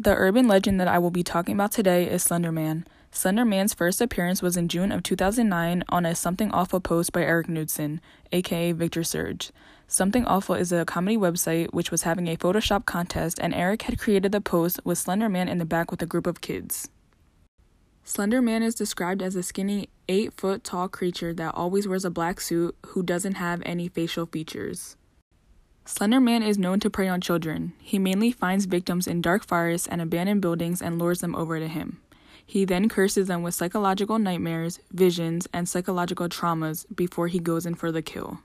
The urban legend that I will be talking about today is Slender Man. Slender Man's first appearance was in June of 2009 on a Something Awful post by Eric Knudsen, aka Victor Surge. Something Awful is a comedy website which was having a Photoshop contest, and Eric had created the post with Slender Man in the back with a group of kids. Slender Man is described as a skinny, 8 foot tall creature that always wears a black suit who doesn't have any facial features. Slender Man is known to prey on children. He mainly finds victims in dark forests and abandoned buildings and lures them over to him. He then curses them with psychological nightmares, visions, and psychological traumas before he goes in for the kill.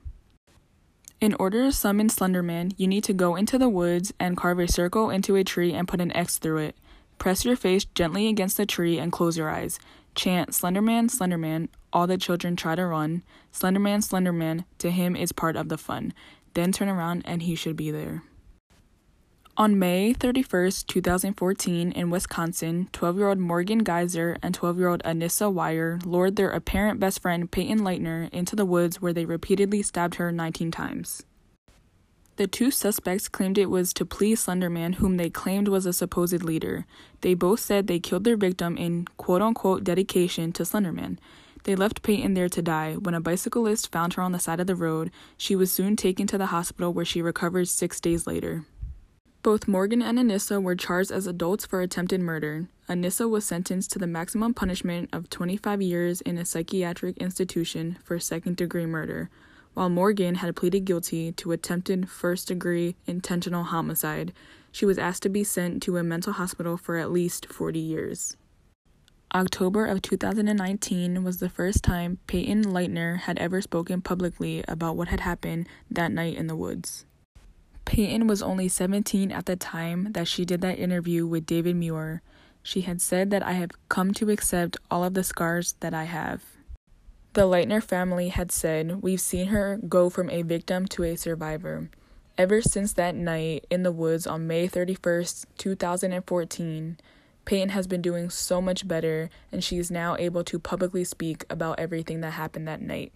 In order to summon Slender Man, you need to go into the woods and carve a circle into a tree and put an X through it. Press your face gently against the tree and close your eyes. Chant Slenderman, Slenderman. All the children try to run. Slenderman, Slenderman. To him is part of the fun then turn around and he should be there. On May 31st, 2014, in Wisconsin, 12 year old Morgan Geyser and 12 year old Anissa Weier lured their apparent best friend Payton Leitner into the woods where they repeatedly stabbed her 19 times. The two suspects claimed it was to please Slenderman, whom they claimed was a supposed leader. They both said they killed their victim in quote unquote dedication to Slenderman. They left Payton there to die. When a bicyclist found her on the side of the road, she was soon taken to the hospital where she recovered six days later. Both Morgan and Anissa were charged as adults for attempted murder. Anissa was sentenced to the maximum punishment of 25 years in a psychiatric institution for second degree murder, while Morgan had pleaded guilty to attempted first degree intentional homicide. She was asked to be sent to a mental hospital for at least 40 years. October of 2019 was the first time Payton Leitner had ever spoken publicly about what had happened that night in the woods. Payton was only 17 at the time that she did that interview with David Muir. She had said that I have come to accept all of the scars that I have. The Leitner family had said, We've seen her go from a victim to a survivor. Ever since that night in the woods on May 31st, 2014, Payton has been doing so much better, and she is now able to publicly speak about everything that happened that night.